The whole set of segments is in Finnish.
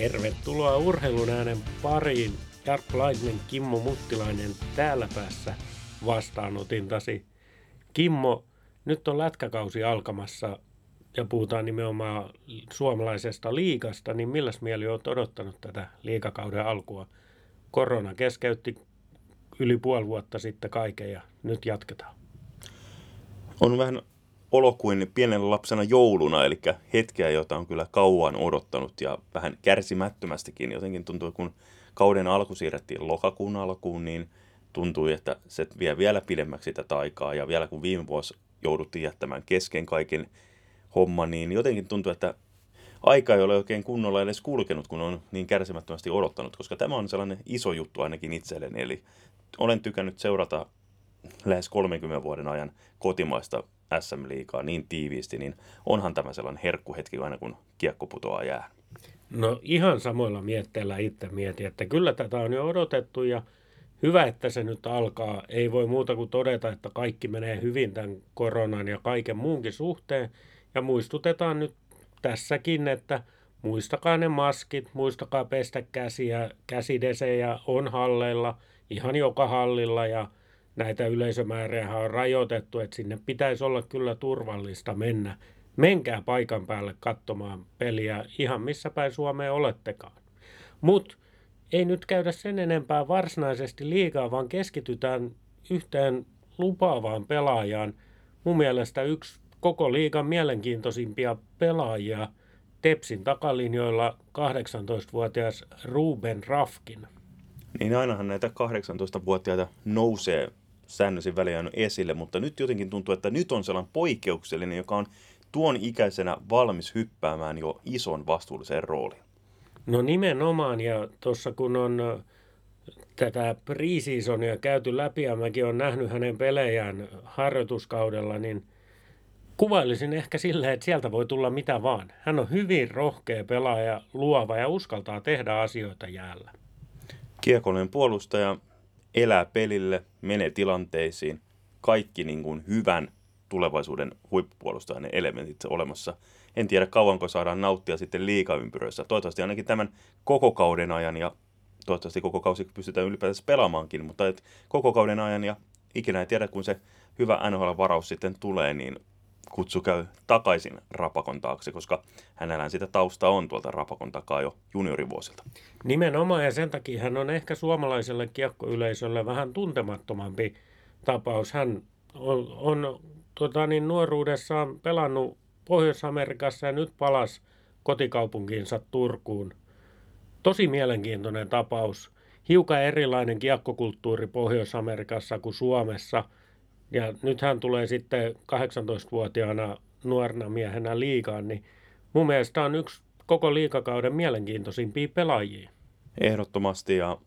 Tervetuloa urheilun äänen pariin. Jarkko Laitinen, Kimmo Muttilainen täällä päässä vastaanotintasi. Kimmo, nyt on lätkäkausi alkamassa ja puhutaan nimenomaan suomalaisesta liikasta, niin milläs mieli olet odottanut tätä liikakauden alkua? Korona keskeytti yli puoli vuotta sitten kaiken ja nyt jatketaan. On vähän olo kuin pienen lapsena jouluna, eli hetkeä, jota on kyllä kauan odottanut ja vähän kärsimättömästikin. Jotenkin tuntuu, kun kauden alku siirrettiin lokakuun alkuun, niin tuntui, että se vie vielä pidemmäksi tätä aikaa. Ja vielä kun viime vuosi jouduttiin jättämään kesken kaiken homma, niin jotenkin tuntuu, että aika ei ole oikein kunnolla edes kulkenut, kun on niin kärsimättömästi odottanut, koska tämä on sellainen iso juttu ainakin itselleni. Eli olen tykännyt seurata lähes 30 vuoden ajan kotimaista SM-liigaa niin tiiviisti, niin onhan tämä sellainen herkkuhetki aina kun kiekko putoaa jää. No ihan samoilla mietteillä itse mietin, että kyllä tätä on jo odotettu ja hyvä, että se nyt alkaa. Ei voi muuta kuin todeta, että kaikki menee hyvin tämän koronan ja kaiken muunkin suhteen. Ja muistutetaan nyt tässäkin, että muistakaa ne maskit, muistakaa pestä käsiä, käsidesejä on halleilla, ihan joka hallilla ja näitä yleisömääriä on rajoitettu, että sinne pitäisi olla kyllä turvallista mennä. Menkää paikan päälle katsomaan peliä ihan missä päin Suomeen olettekaan. Mutta ei nyt käydä sen enempää varsinaisesti liikaa, vaan keskitytään yhteen lupaavaan pelaajaan. Mun mielestä yksi koko liigan mielenkiintoisimpia pelaajia Tepsin takalinjoilla 18-vuotias Ruben Rafkin. Niin ainahan näitä 18-vuotiaita nousee säännöisin väliin esille, mutta nyt jotenkin tuntuu, että nyt on sellainen poikkeuksellinen, joka on tuon ikäisenä valmis hyppäämään jo ison vastuulliseen rooliin. No nimenomaan, ja tuossa kun on tätä preseasonia käyty läpi, ja mäkin olen nähnyt hänen pelejään harjoituskaudella, niin kuvailisin ehkä silleen, että sieltä voi tulla mitä vaan. Hän on hyvin rohkea pelaaja, luova ja uskaltaa tehdä asioita jäällä. Kiekollinen puolustaja, elää pelille, menee tilanteisiin, kaikki niin kuin hyvän tulevaisuuden huippupuolustajan elementit olemassa. En tiedä kauanko saadaan nauttia sitten liikaympyröissä. Toivottavasti ainakin tämän koko kauden ajan ja toivottavasti koko kausi pystytään ylipäätänsä pelaamaankin, mutta et koko kauden ajan ja ikinä ei tiedä, kun se hyvä NHL-varaus sitten tulee, niin kutsu käy takaisin Rapakon taakse, koska hänellä sitä tausta on tuolta Rapakon takaa jo juniorivuosilta. Nimenomaan ja sen takia hän on ehkä suomalaiselle kiekkoyleisölle vähän tuntemattomampi tapaus. Hän on, on tota niin, nuoruudessaan pelannut Pohjois-Amerikassa ja nyt palas kotikaupunkiinsa Turkuun. Tosi mielenkiintoinen tapaus. Hiukan erilainen kiekkokulttuuri Pohjois-Amerikassa kuin Suomessa – ja nyt hän tulee sitten 18-vuotiaana nuorena miehenä liikaan, niin mun mielestä on yksi koko liikakauden mielenkiintoisimpia pelaajia. Ehdottomasti ja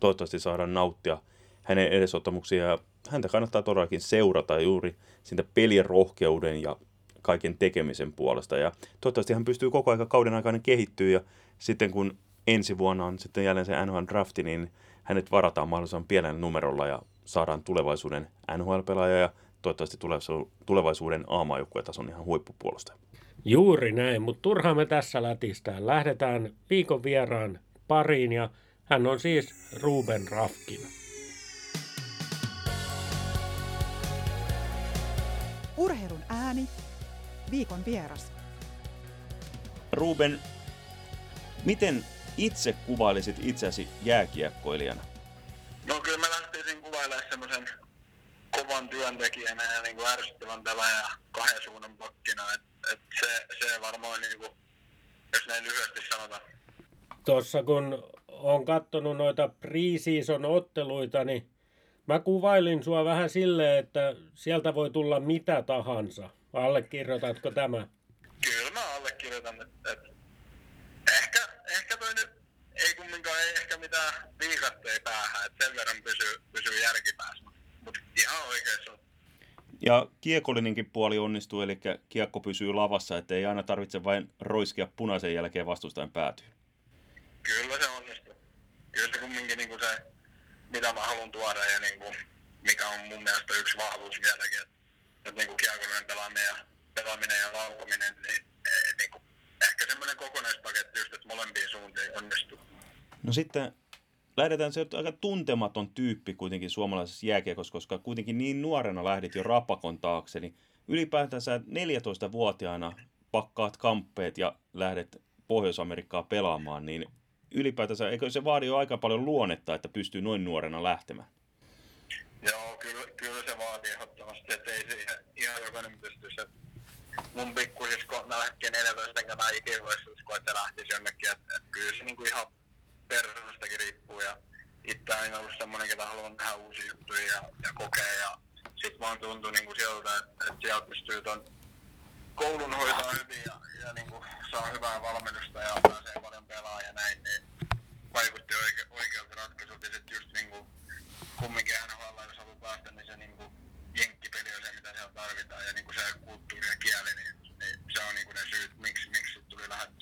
toivottavasti saadaan nauttia hänen edesottamuksia ja häntä kannattaa todellakin seurata juuri siitä pelin rohkeuden ja kaiken tekemisen puolesta. Ja toivottavasti hän pystyy koko ajan kauden aikana kehittyä ja sitten kun ensi vuonna on sitten jälleen se NHL drafti, niin hänet varataan mahdollisimman pienellä numerolla ja saadaan tulevaisuuden NHL-pelaaja ja toivottavasti tulevaisuuden aamaajoukkuetason ihan huippupuolusta. Juuri näin, mutta turhaan me tässä lätistään. Lähdetään viikon vieraan pariin ja hän on siis Ruben Rafkin. Urheilun ääni, viikon vieras. Ruben, miten itse kuvailisit itsesi jääkiekkoilijana? No kyllä mä kuvailemaan semmoisen kovan työntekijänä ja niin kuin ärsyttävän pelaajan kahden suunnan pakkina. Et, et se, se varmaan, niin kuin, jos näin lyhyesti sanotaan. Tuossa kun on katsonut noita preseason otteluita, niin mä kuvailin sua vähän silleen, että sieltä voi tulla mitä tahansa. Allekirjoitatko tämä? Kyllä mä allekirjoitan, että et, ehkä, ehkä toi nyt ei kumminkaan ei ehkä mitään viikatteja päähän, että sen verran pysyy, pysyy järkipäässä, mutta ihan oikeassa ja kiekollinenkin puoli onnistuu, eli kiekko pysyy lavassa, että ei aina tarvitse vain roiskia punaisen jälkeen vastustajan päätyyn. Kyllä se onnistuu. Kyllä se kumminkin niin kuin se, mitä mä haluan tuoda ja niin kuin, mikä on mun mielestä yksi vahvuus vieläkin, että, että niin kuin kiekollinen pelaaminen ja, pelaaminen ja laukominen, niin, niin kuin, ehkä semmoinen kokonaispaketti just, että molempiin suuntiin. No sitten lähdetään se aika tuntematon tyyppi kuitenkin suomalaisessa jääkiekossa, koska kuitenkin niin nuorena lähdit jo rapakon taakse, niin ylipäätänsä 14-vuotiaana pakkaat kamppeet ja lähdet Pohjois-Amerikkaa pelaamaan, niin ylipäätänsä, eikö se vaadi jo aika paljon luonnetta, että pystyy noin nuorena lähtemään? Joo, kyllä, kyllä se vaatii ehdottomasti, että ei siihen ihan jokainen pystyisi. Mun pikkusisko lähti 14 enkä mä ikinä voisi uskoa, että lähtisi jonnekin. Että, että kyllä se niinku ihan persoonestakin riippuu ja itse aina ollut semmoinen, ketä haluaa nähdä uusia juttuja ja, ja kokea ja sit vaan tuntuu niinku sieltä, että, että sieltä pystyy ton koulun hoitaa hyvin ja, ja niinku saa hyvää valmennusta ja pääsee paljon pelaamaan ja näin, niin vaikutti oike, oikealta ratkaisulta ja sit just niinku kumminkin NHL, jos haluaa päästä, niin se niinku jenkkipeli on se, mitä siellä tarvitaan ja niinku se kulttuuri ja kieli, niin, niin se on niinku ne syyt, miksi, miksi tuli lähetty.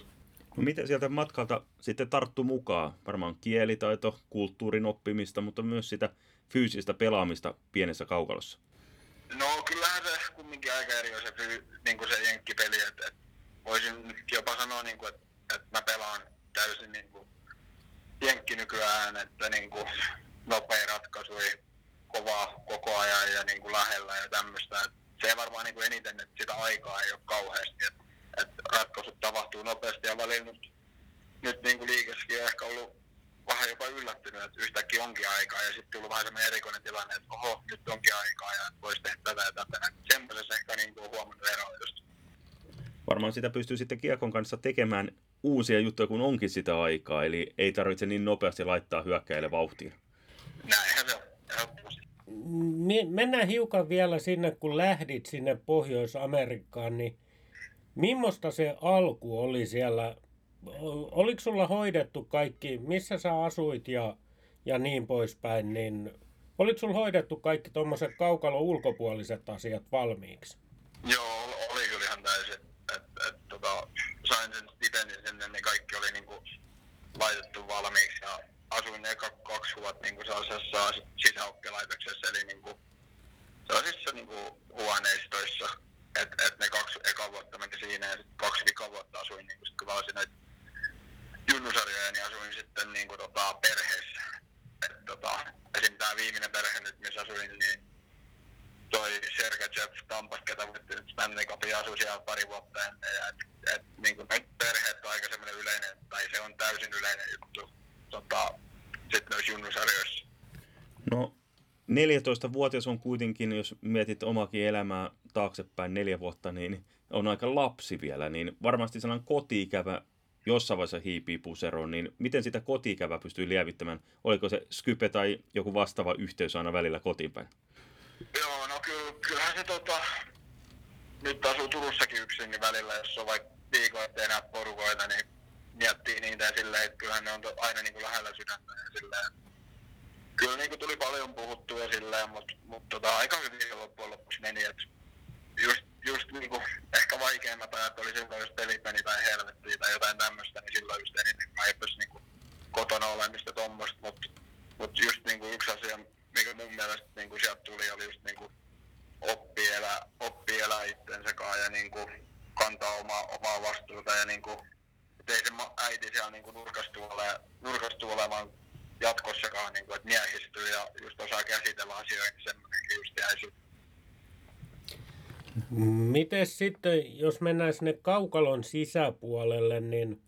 No miten sieltä matkalta sitten tarttu mukaan? Varmaan kielitaito, kulttuurin oppimista, mutta myös sitä fyysistä pelaamista pienessä kaukalossa. No kyllähän se kumminkin aika eri on se, niin se jenkkipeli, että et voisin jopa sanoa, niin kuin, että, että mä pelaan täysin niin kuin jenkki nykyään, että niin kuin nopea ratkaisui kovaa koko ajan ja niin kuin lähellä ja tämmöistä. Se ei varmaan niin kuin eniten, että sitä aikaa ei ole kauheasti, että, että ratkaisut tapahtuu nopeasti ja välillä nyt, nyt niin kuin liikessäkin on ehkä ollut vähän jopa yllättynyt, että yhtäkkiä onkin aikaa ja sitten tullut vähän semmoinen erikoinen tilanne, että oho, nyt onkin aikaa ja voisi tehdä tätä ja tätä. Semmoisessa ehkä niin kuin huomannut eroa just. Varmaan sitä pystyy sitten kiekon kanssa tekemään uusia juttuja, kun onkin sitä aikaa, eli ei tarvitse niin nopeasti laittaa hyökkäille vauhtiin. Näinhän se on, Mennään hiukan vielä sinne, kun lähdit sinne Pohjois-Amerikkaan, niin millaista se alku oli siellä? Ol- Oliko sulla hoidettu kaikki, missä sä asuit ja, ja niin poispäin, niin oliko sulla hoidettu kaikki tuommoiset kaukalo ulkopuoliset asiat valmiiksi? Joo, ol- oli kyllä ihan täysin. Et, et, tota, sain sen stipendin sinne, niin kaikki oli niinku laitettu valmiiksi ja asuin eka kaksi vuotta niinku sisäoppilaitoksessa, eli niinku sellaisissa niinku huoneistoissa. Et, et ne kaksi eka vuotta meni siinä ja sit kaksi vika vuotta asuin, niinku, sit kun näitä junnusarjoja, niin asuin sitten niinku, tota, perheessä. Et, tota, esim. tämä viimeinen perhe nyt, missä asuin, niin toi Sergachev Tampasta, ketä voitti nyt Stanley Cupin, asui siellä pari vuotta ennen. Ja et, et, niin kuin perheet on aika semmoinen yleinen, tai se on täysin yleinen juttu tota, sitten noissa junnusarjoissa. No, 14-vuotias on kuitenkin, jos mietit omakin elämää taaksepäin neljä vuotta, niin on aika lapsi vielä, niin varmasti sellainen kotiikävä jossain vaiheessa hiipii puseroon, niin miten sitä kotiikävää pystyy lievittämään? Oliko se Skype tai joku vastaava yhteys aina välillä kotiin päin? Joo, no kyllä, kyllähän se tota, nyt asuu Turussakin yksin, niin välillä, jos on vaikka viikon ettei enää porukoita, niin miettii niitä ja silleen, että kyllähän ne on aina niin kuin lähellä sydäntä ja silleen. Kyllä niin kuin tuli paljon puhuttua silleen, mutta mut tota, aika hyvin loppujen lopuksi meni, että just, just niin kuin, ehkä vaikeimmat ajat oli silloin, jos pelit meni tai helvettiin tai jotain tämmöistä, niin silloin just eniten kaipasi niin kuin kotona olemista tuommoista, mutta mut just niin kuin yksi asia, mikä mun mielestä niin kuin sieltä tuli, oli just niin kuin oppi elää, oppi elää itsensä kanssa ja niin kuin kantaa omaa, omaa vastuuta ja niin kuin, ei se äiti siellä niin nurkastu, ole, nurkastu olemaan jatkossakaan, niin kuin, että miehistyy ja just osaa käsitellä asioita, niin semmoinenkin just jäi sit Miten sitten, jos mennään sinne kaukalon sisäpuolelle, niin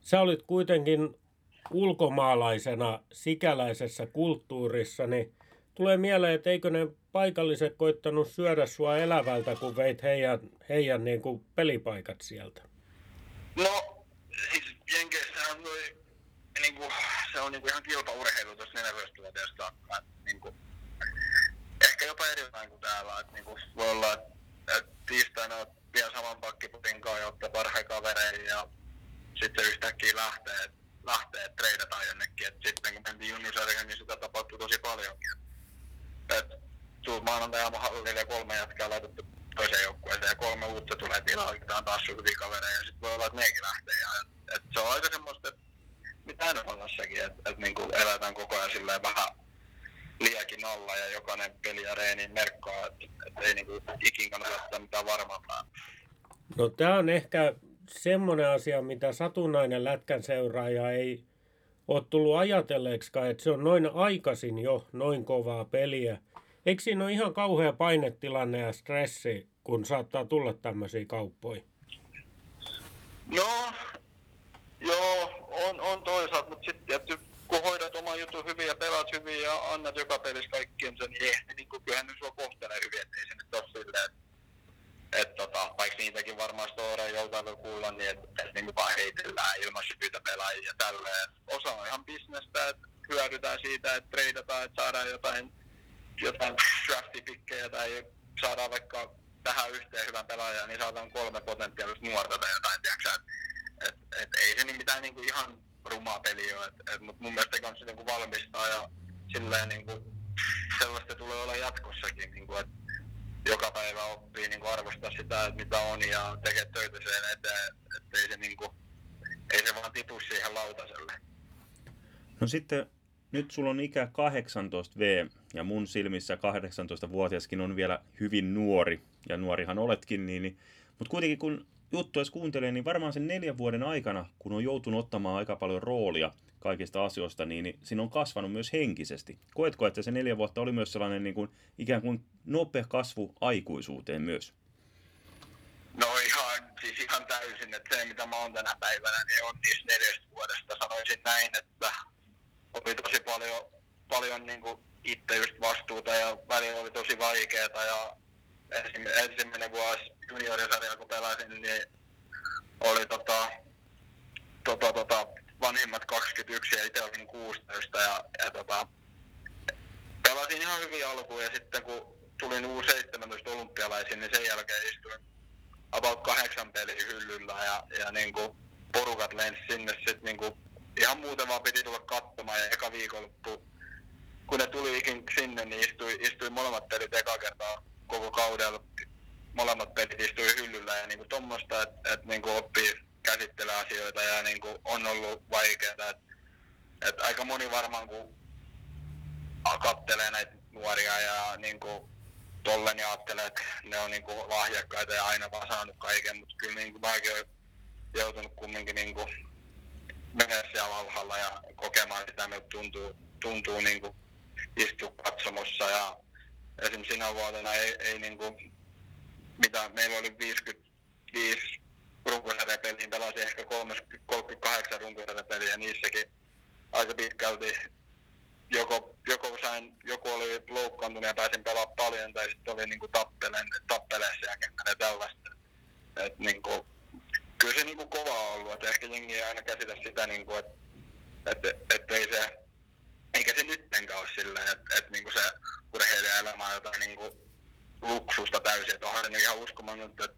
sä olit kuitenkin ulkomaalaisena sikäläisessä kulttuurissa, niin tulee mieleen, että eikö ne paikalliset koittanut syödä sua elävältä, kun veit heidän, heidän niin kuin pelipaikat sieltä? No, siis Jenkeissähän noi, niinku, se on niinku ihan kilpaurheilu tuossa 14-vuotiaasta saakka. et Niinku, ehkä jopa erilainen kuin täällä. Et niinku, voi olla, että et tiistaina vielä saman pakkiputin kanssa ja ottaa parhaita kavereita ja sitten yhtäkkiä lähtee, lähtee että treidataan jonnekin. Et sitten kun mentiin junnusarjoihin, niin sitä tapahtui tosi paljonkin. Et, tuut maanantai hallille ja kolme jätkää laitettu toiseen joukkueeseen ja kolme uutta tulee tilalle, otetaan taas hyviä kavereita ja sitten voi olla, että nekin lähtee. Ja, et, et se on aika semmoista, että mitä NHLssäkin, että et, niinku eletään koko ajan silleen vähän liekin alla ja jokainen peli ja reeni merkkaa, että et ei niinku ikin kannata ottaa mitään varmampaa. No tämä on ehkä semmoinen asia, mitä satunnainen lätkän seuraaja ei ole tullut ajatelleeksikaan, että se on noin aikaisin jo noin kovaa peliä. Eikö siinä ole ihan kauhea painetilanne ja stressi, kun saattaa tulla tämmöisiä kauppoja? No, joo, on, on toisaalta, mutta sitten tietty kun hoidat oman jutun hyvin ja pelaat hyvin ja annat joka pelissä kaikkien sen, niin, ehti, niin kuin, kyllähän nyt sua kohtelee hyvin, ettei se nyt ole silleen, että et, tota, vaikka niitäkin varmaan storeja joltain voi kuulla, niin että et, niin vaan heitellään ilman sypytä pelaajia ja tälleen. Osa on ihan bisnestä, että hyödytään siitä, että treidataan, että saadaan jotain, jotain draftipikkejä tai saadaan vaikka tähän yhteen hyvän pelaajan, niin saadaan kolme potentiaalista nuorta tai jotain, tiedätkö, että et, et, ei se niin mitään niin kuin ihan rumaa peliä ole, et, et, mutta mun mielestä kanssa niin kuin valmistaa ja silleen niin kuin, sellaista tulee olla jatkossakin, niin kuin, että joka päivä oppii niin kuin arvostaa sitä, että mitä on ja tekee töitä sen eteen, että ei se, niin kuin, ei se vaan tipu siihen lautaselle. No sitten nyt sulla on ikä 18 V ja mun silmissä 18-vuotiaskin on vielä hyvin nuori ja nuorihan oletkin, niin, niin mutta kuitenkin kun juttu edes kuuntelee, niin varmaan sen neljän vuoden aikana, kun on joutunut ottamaan aika paljon roolia kaikista asioista, niin, niin siinä on kasvanut myös henkisesti. Koetko, että se neljä vuotta oli myös sellainen niin kuin, ikään kuin nopea kasvu aikuisuuteen myös? No ihan, siis ihan täysin, että se mitä mä oon tänä päivänä, niin on niistä neljästä vuodesta. Sanoisin näin, että oli tosi paljon, paljon niin kuin itse just vastuuta ja välillä oli tosi vaikeaa ja ensimmäinen vuosi juniorisarjaa kun pelasin, niin oli tota, tota, tota, vanhimmat 21 ja itse olin 16 ja, ja tota, pelasin ihan hyvin alkuun ja sitten kun tulin U17 olympialaisiin, niin sen jälkeen istuin about kahdeksan peliä hyllyllä ja, ja niin kuin porukat lensi sinne sitten niin kuin ihan muuten vaan piti tulla katsomaan ja eka viikonloppu kun ne tuli ikin sinne, niin istui, istui molemmat pelit eka kertaa koko kaudella molemmat pelit istui hyllyllä ja niinku tuommoista, että et niinku oppii käsittelee asioita ja niinku on ollut vaikeaa. Et, et aika moni varmaan kun kattelee näitä nuoria ja niinku tollen ja ajattelee, että ne on niinku lahjakkaita ja aina vaan saanut kaiken, mutta kyllä niinku mäkin olen joutunut kumminkin niinku mennä siellä alhaalla ja kokemaan sitä, miltä tuntuu, tuntuu niinku istua katsomossa ja esimerkiksi sinä vuotena ei, ei niin kuin, mitä meillä oli 55 runkosarjapeliä, pelasin ehkä 38 runkosarjapeliä niissäkin aika pitkälti joko, joko, sain, joku oli loukkaantunut ja pääsin pelaamaan paljon tai sitten oli niin tappelen, tappeleessa ja kentällä tällaista. Et, niin kuin, kyllä se niin kuin kova on ollut, että ehkä jengi ei aina käsitä sitä, niin kuin, että et, et, ei se, eikä se nyttenkään ole silleen, että, että niin se urheilijaelämä on jotain niin kuin luksusta täysin. Että onhan se ihan uskomaton, että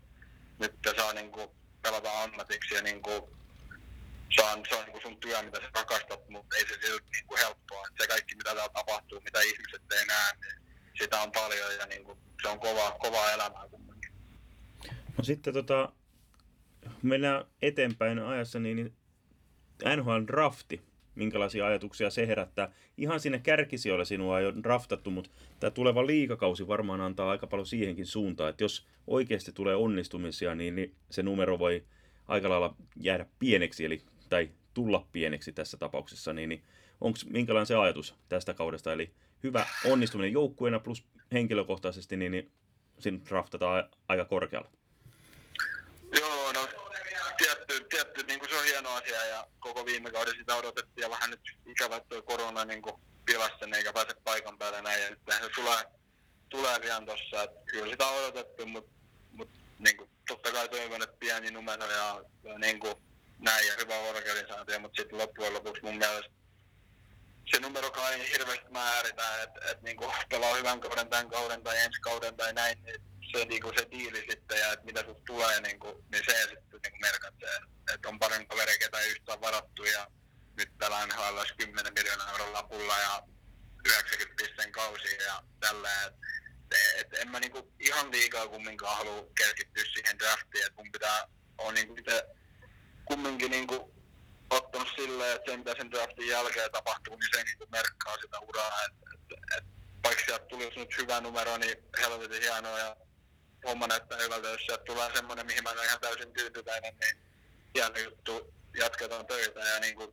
nyt saa niin kuin pelata ammatiksi ja niin kuin, se on, se on niin kuin sun työ, mitä sä rakastat, mutta ei se silti niin kuin helppoa. Että se kaikki, mitä täällä tapahtuu, mitä ihmiset ei näe, niin sitä on paljon ja niin kuin, se on kova, kova elämää kumminkin. No sitten tota, mennään eteenpäin ajassa, niin NHL drafti minkälaisia ajatuksia se herättää. Ihan sinne kärkisijoille sinua ei ole draftattu, mutta tämä tuleva liikakausi varmaan antaa aika paljon siihenkin suuntaan, että jos oikeasti tulee onnistumisia, niin, niin se numero voi aika lailla jäädä pieneksi, eli, tai tulla pieneksi tässä tapauksessa, niin, niin onko minkälainen se ajatus tästä kaudesta, eli hyvä onnistuminen joukkueena plus henkilökohtaisesti, niin, niin siinä draftataan aika korkealla. Joo, no tietty, tietty niin kuin se on hieno asia ja koko viime kauden sitä odotettiin ja vähän nyt ikävä, tuo korona niin pilasi sen eikä pääse paikan päälle näin. Ja nyt se tulee, tulee pian tossa, että kyllä sitä on odotettu, mutta mut, niin totta kai toivon, että pieni numero ja, ja niin kuin, näin ja hyvä organisaatio, mutta sitten loppujen lopuksi mun mielestä se numerokaan ei hirveästi määritä, että et, niinku pelaa hyvän kauden tämän kauden tai ensi kauden tai näin, niin se, niinku, se diili sitten ja että mitä sinusta tulee, niinku, niin se sitten niinku merkitsee. Että on paljon kavereita, ketä ei yhtään varattu ja nyt pelaa NHL 10 miljoonaa euron lapulla ja 90 pisteen kausia ja tällä. Et, et, en mä niinku ihan liikaa kumminkaan halua keskittyä siihen draftiin, että mun pitää on niinku itse kumminkin niinku ottanut silleen, että se mitä sen draftin jälkeen tapahtuu, niin se niin merkkaa sitä uraa. Et, et, et, vaikka sieltä tulisi nyt hyvä numero, niin helvetin hienoa ja homma näyttää hyvältä. Jos sieltä tulee semmoinen, mihin mä olen ihan täysin tyytyväinen, niin hieno juttu, jatketaan töitä ja niin kuin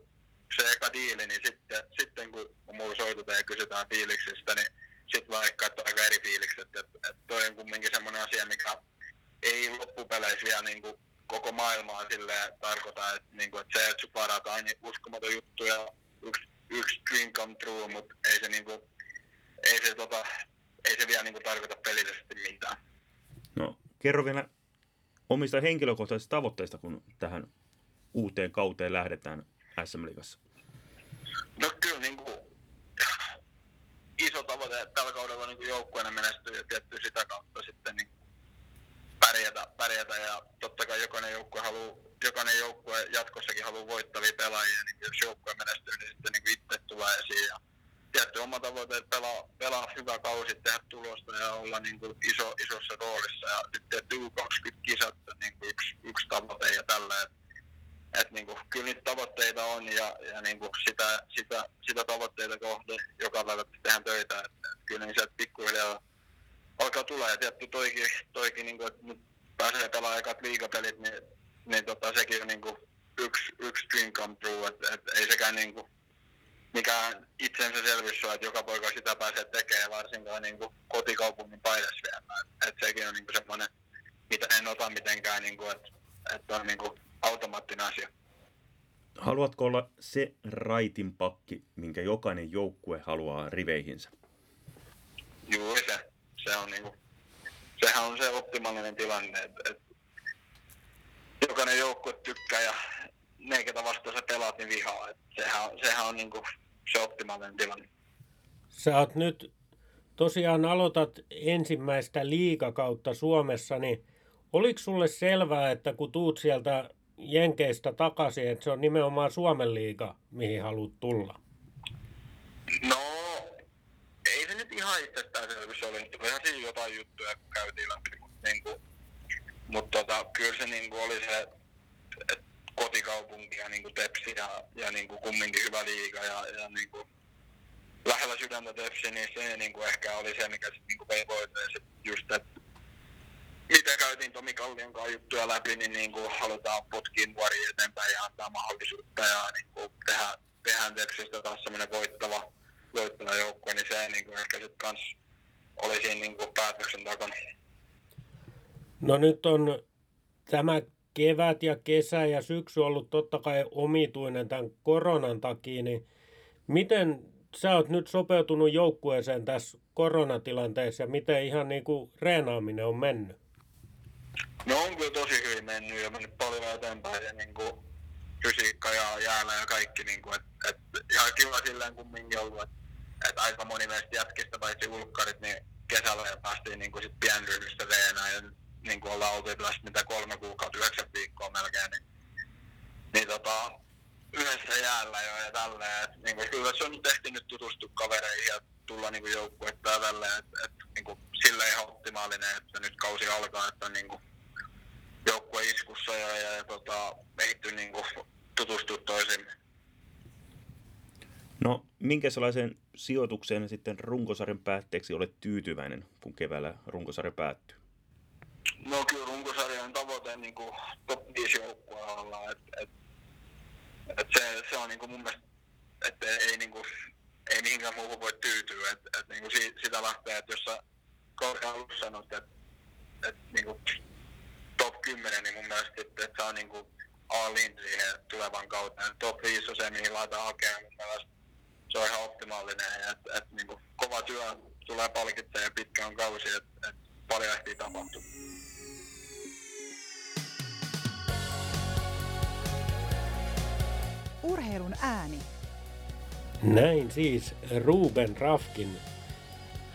se eka diili, niin sitten, sitten kun mulla soitetaan ja kysytään fiiliksistä, niin sitten vaikka, että aika eri fiilikset. Että, että toi on kumminkin semmoinen asia, mikä ei loppupeleissä vielä niin kuin koko maailmaa silleen tarkoita, että, niin kuin, että se, että parataan niin uskomaton juttu ja yksi, yksi dream come true, mutta ei se, niin kuin, ei se, tota, ei se vielä niin kuin tarkoita pelillisesti mitään. Kerro vielä omista henkilökohtaisista tavoitteista, kun tähän uuteen kauteen lähdetään SM Liigassa. No kyllä niin kuin, iso tavoite, että tällä kaudella niin joukkueena menestyy ja tietty sitä kautta sitten niin pärjätä, pärjätä ja totta kai jokainen joukkue haluaa jokainen joukkue jatkossakin haluaa voittavia pelaajia, niin jos joukkue menestyy, niin sitten niin itse tulee esiin. Ja tietty oma tavoite, että pelaa, pelaa hyvä kausi, tehdä tulosta ja olla niin kuin iso, isossa roolissa. Ja sitten tietty U20-kisat on niin yksi, yksi tavoite ja tällä. Että et niin kuin, kyllä niitä tavoitteita on ja, ja niin kuin sitä, sitä, sitä, tavoitteita kohde joka päivä tehdään töitä. Et, et kyllä niin sieltä pikkuhiljaa alkaa tulla ja tietty toikin, toikin niin kuin, että nyt pääsee pelaamaan ekat liigapelit, niin, niin tota, sekin on niin kuin yksi, yksi dream come true, että et ei sekään niin kuin, mikään itsensä selvyys on, että joka poika sitä pääsee tekemään, varsinkaan niin kuin kotikaupungin paidassa vielä. Et, et sekin on niin kuin semmoinen, mitä en ota mitenkään, niin kuin, että, että on niin kuin automaattinen asia. Haluatko olla se raitin pakki, minkä jokainen joukkue haluaa riveihinsä? Juuri se. se on niinku, sehän on se optimaalinen tilanne, että et jokainen joukkue tykkää ja ne, ketä vastaan sä pelaat, niin vihaa. Et sehän, sehän on niinku se optimaalinen tilanne. Sä oot nyt tosiaan aloitat ensimmäistä liikakautta Suomessa, niin oliko sulle selvää, että kun tuut sieltä Jenkeistä takaisin, että se on nimenomaan Suomen liiga, mihin haluat tulla? No, ei se nyt ihan itsestäänselvyys oli. Olihan siinä jotain juttuja, kun käytiin läpi, mutta niinku, mut tota, kyllä se niinku oli se, että kotikaupunki ja niinku Tepsi ja, ja niinku kumminkin hyvä liiga ja, ja niinku, lähellä sydäntä Tepsi, niin se niinku ehkä oli se, mikä sitten niinku vei voiteen. Just, että mitä käytiin Tomi Kallion kanssa juttuja läpi, niin, niin kuin halutaan potkia nuoria eteenpäin ja antaa mahdollisuutta ja niin kuin tehdä, tehdään Tepsistä taas semmoinen voittava, voittava joukkue, niin se niin kuin ehkä sitten kans oli siinä niin kuin päätöksen takana. No nyt on tämä kevät ja kesä ja syksy ollut totta kai omituinen tämän koronan takia, niin miten sä oot nyt sopeutunut joukkueeseen tässä koronatilanteessa ja miten ihan niin kuin reenaaminen on mennyt? No on kyllä tosi hyvin mennyt ja mennyt paljon eteenpäin ja niin kuin fysiikka ja jäällä ja kaikki, niin kuin, et, et, ihan kiva silleen kumminkin ollut, että et aika moni meistä jätkistä paitsi ulkkarit, niin kesällä ja päästiin niin kuin sit pienryhmistä reenaan ja niin kuin ollaan oltu mitä kolme kuukautta, yhdeksän viikkoa melkein, niin, niin tota, yhdessä jäällä jo ja tälleen, että niin kuin, kyllä se on tehty nyt tutustua kavereihin ja tulla niin joukkuetta ja tälleen, että et, niin kuin, sille ihan optimaalinen, että nyt kausi alkaa, että niin kuin, joukkue iskussa ja, ja, ja tota, ehitty niin tutustua toisiin. No, minkä sellaisen sijoitukseen sitten runkosarjan päätteeksi olet tyytyväinen, kun keväällä runkosarja päättyy? No kyllä runkosarjan tavoite niin kuin top 5 joukkueella, että et, et se, se on niin kuin mun mielestä, että ei, niin kuin, ei mihinkään muuhun voi tyytyä, että et, niin kuin sitä lähtee, että jos sä kauden alussa sanot, että et, niin kuin top 10, niin mun mielestä, että, että se on niin kuin all siihen tulevan kauteen. Top 5 on se, mihin laitetaan hakemaan. Mun mielestä se on ihan optimaalinen. Että, että niin kuin kova työ tulee palkittaa ja pitkä on kausi, että, että paljon ehtii tapahtua. Urheilun ääni. Näin siis Ruben Rafkin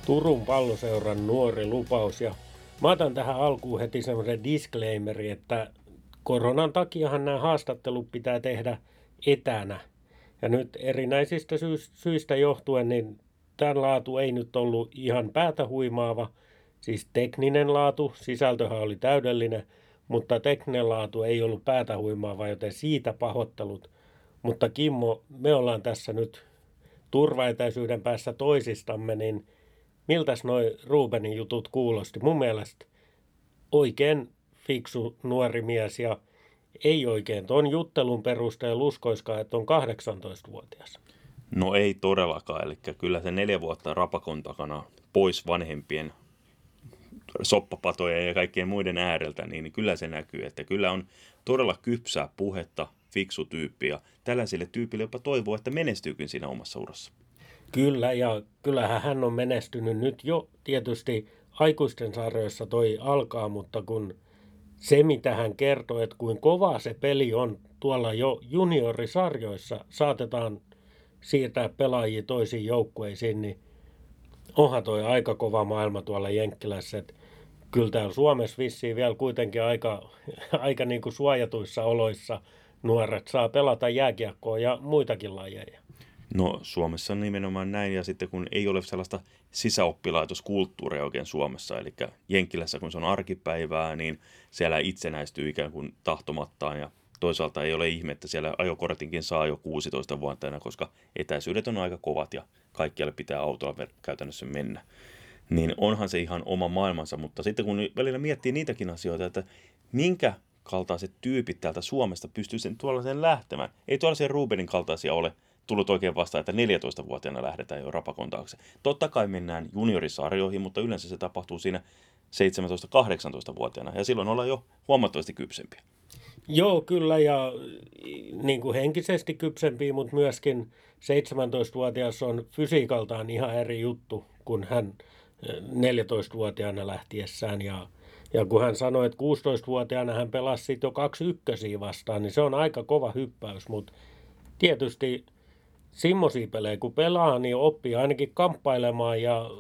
Turun palloseuran nuori lupaus ja Mä otan tähän alkuun heti semmoisen disclaimeri, että koronan takiahan nämä haastattelut pitää tehdä etänä. Ja nyt erinäisistä syistä johtuen, niin tämän laatu ei nyt ollut ihan päätä huimaava. Siis tekninen laatu, sisältöhän oli täydellinen, mutta tekninen laatu ei ollut päätä huimaava, joten siitä pahoittelut. Mutta Kimmo, me ollaan tässä nyt turvaetäisyyden päässä toisistamme, niin – miltäs noi Rubenin jutut kuulosti? Mun mielestä oikein fiksu nuori mies ja ei oikein tuon juttelun perusteella uskoiskaan, että on 18-vuotias. No ei todellakaan, eli kyllä se neljä vuotta rapakon takana pois vanhempien soppapatojen ja kaikkien muiden ääreltä, niin kyllä se näkyy, että kyllä on todella kypsää puhetta, fiksu tyyppi ja tällaisille tyypille jopa toivoo, että menestyykin siinä omassa urassa. Kyllä, ja kyllähän hän on menestynyt nyt jo tietysti aikuisten sarjoissa toi alkaa, mutta kun se, mitä hän kertoo, että kuin kova se peli on tuolla jo juniorisarjoissa, saatetaan siirtää pelaajia toisiin joukkueisiin, niin onhan toi aika kova maailma tuolla Jenkkilässä. Että kyllä täällä Suomessa vissiin vielä kuitenkin aika, aika niin kuin suojatuissa oloissa nuoret saa pelata jääkiekkoa ja muitakin lajeja. No Suomessa on nimenomaan näin, ja sitten kun ei ole sellaista sisäoppilaitoskulttuuria oikein Suomessa, eli Jenkkilässä kun se on arkipäivää, niin siellä itsenäistyy ikään kuin tahtomattaan, ja toisaalta ei ole ihme, että siellä ajokortinkin saa jo 16 vuotta, koska etäisyydet on aika kovat ja kaikkialle pitää autolla käytännössä mennä. Niin onhan se ihan oma maailmansa, mutta sitten kun välillä miettii niitäkin asioita, että minkä kaltaiset tyypit täältä Suomesta pystyy sen tuollaiseen lähtemään. Ei tuollaisia Rubenin kaltaisia ole, tullut oikein vastaan, että 14-vuotiaana lähdetään jo rapakon taakse. Totta kai mennään juniorisarjoihin, mutta yleensä se tapahtuu siinä 17-18-vuotiaana ja silloin ollaan jo huomattavasti kypsempiä. Joo, kyllä ja niin kuin henkisesti kypsempiä, mutta myöskin 17-vuotias on fysiikaltaan ihan eri juttu kuin hän 14-vuotiaana lähtiessään ja ja kun hän sanoi, että 16-vuotiaana hän pelasi jo kaksi ykkösiä vastaan, niin se on aika kova hyppäys, mutta tietysti semmoisia pelejä kun pelaa, niin oppii ainakin kamppailemaan ja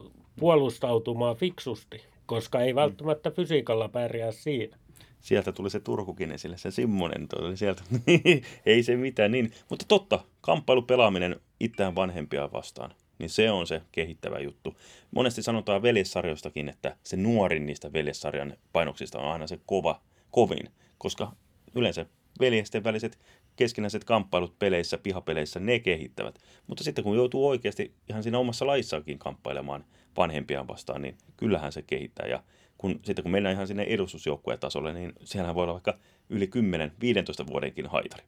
puolustautumaan fiksusti, koska ei mm. välttämättä fysiikalla pärjää siinä. Sieltä tuli se Turkukin esille, se Simmonen tuli sieltä. ei se mitään niin. Mutta totta, kamppailupelaaminen itseään vanhempia vastaan, niin se on se kehittävä juttu. Monesti sanotaan veljessarjoistakin, että se nuorin niistä veljessarjan painoksista on aina se kova, kovin, koska yleensä veljesten väliset keskinäiset kamppailut peleissä, pihapeleissä, ne kehittävät. Mutta sitten kun joutuu oikeasti ihan siinä omassa laissaankin kamppailemaan vanhempiaan vastaan, niin kyllähän se kehittää. Ja kun, sitten kun mennään ihan sinne edustusjoukkueen tasolle, niin sehän voi olla vaikka yli 10-15 vuodenkin haitari.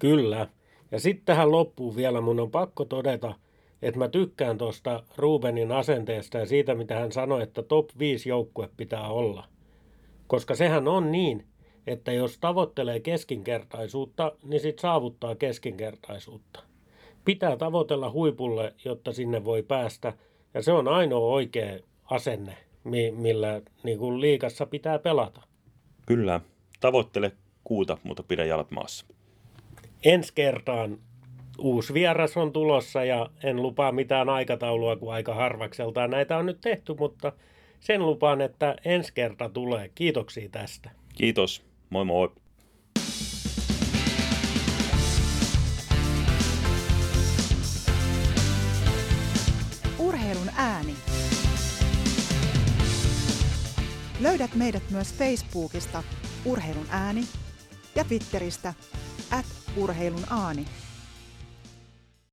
Kyllä. Ja sitten tähän loppuun vielä mun on pakko todeta, että mä tykkään tuosta Rubenin asenteesta ja siitä, mitä hän sanoi, että top 5 joukkue pitää olla. Koska sehän on niin, että jos tavoittelee keskinkertaisuutta, niin sit saavuttaa keskinkertaisuutta. Pitää tavoitella huipulle, jotta sinne voi päästä, ja se on ainoa oikea asenne, millä niin kuin liikassa pitää pelata. Kyllä, tavoittele kuuta, mutta pidä jalat maassa. Ensi kertaan uusi vieras on tulossa ja en lupaa mitään aikataulua, kun aika harvakseltaan näitä on nyt tehty, mutta sen lupaan, että ensi kerta tulee. Kiitoksia tästä. Kiitos. Moi moi. Urheilun ääni. Löydät meidät myös Facebookista Urheilun ääni ja Twitteristä at urheilun aani.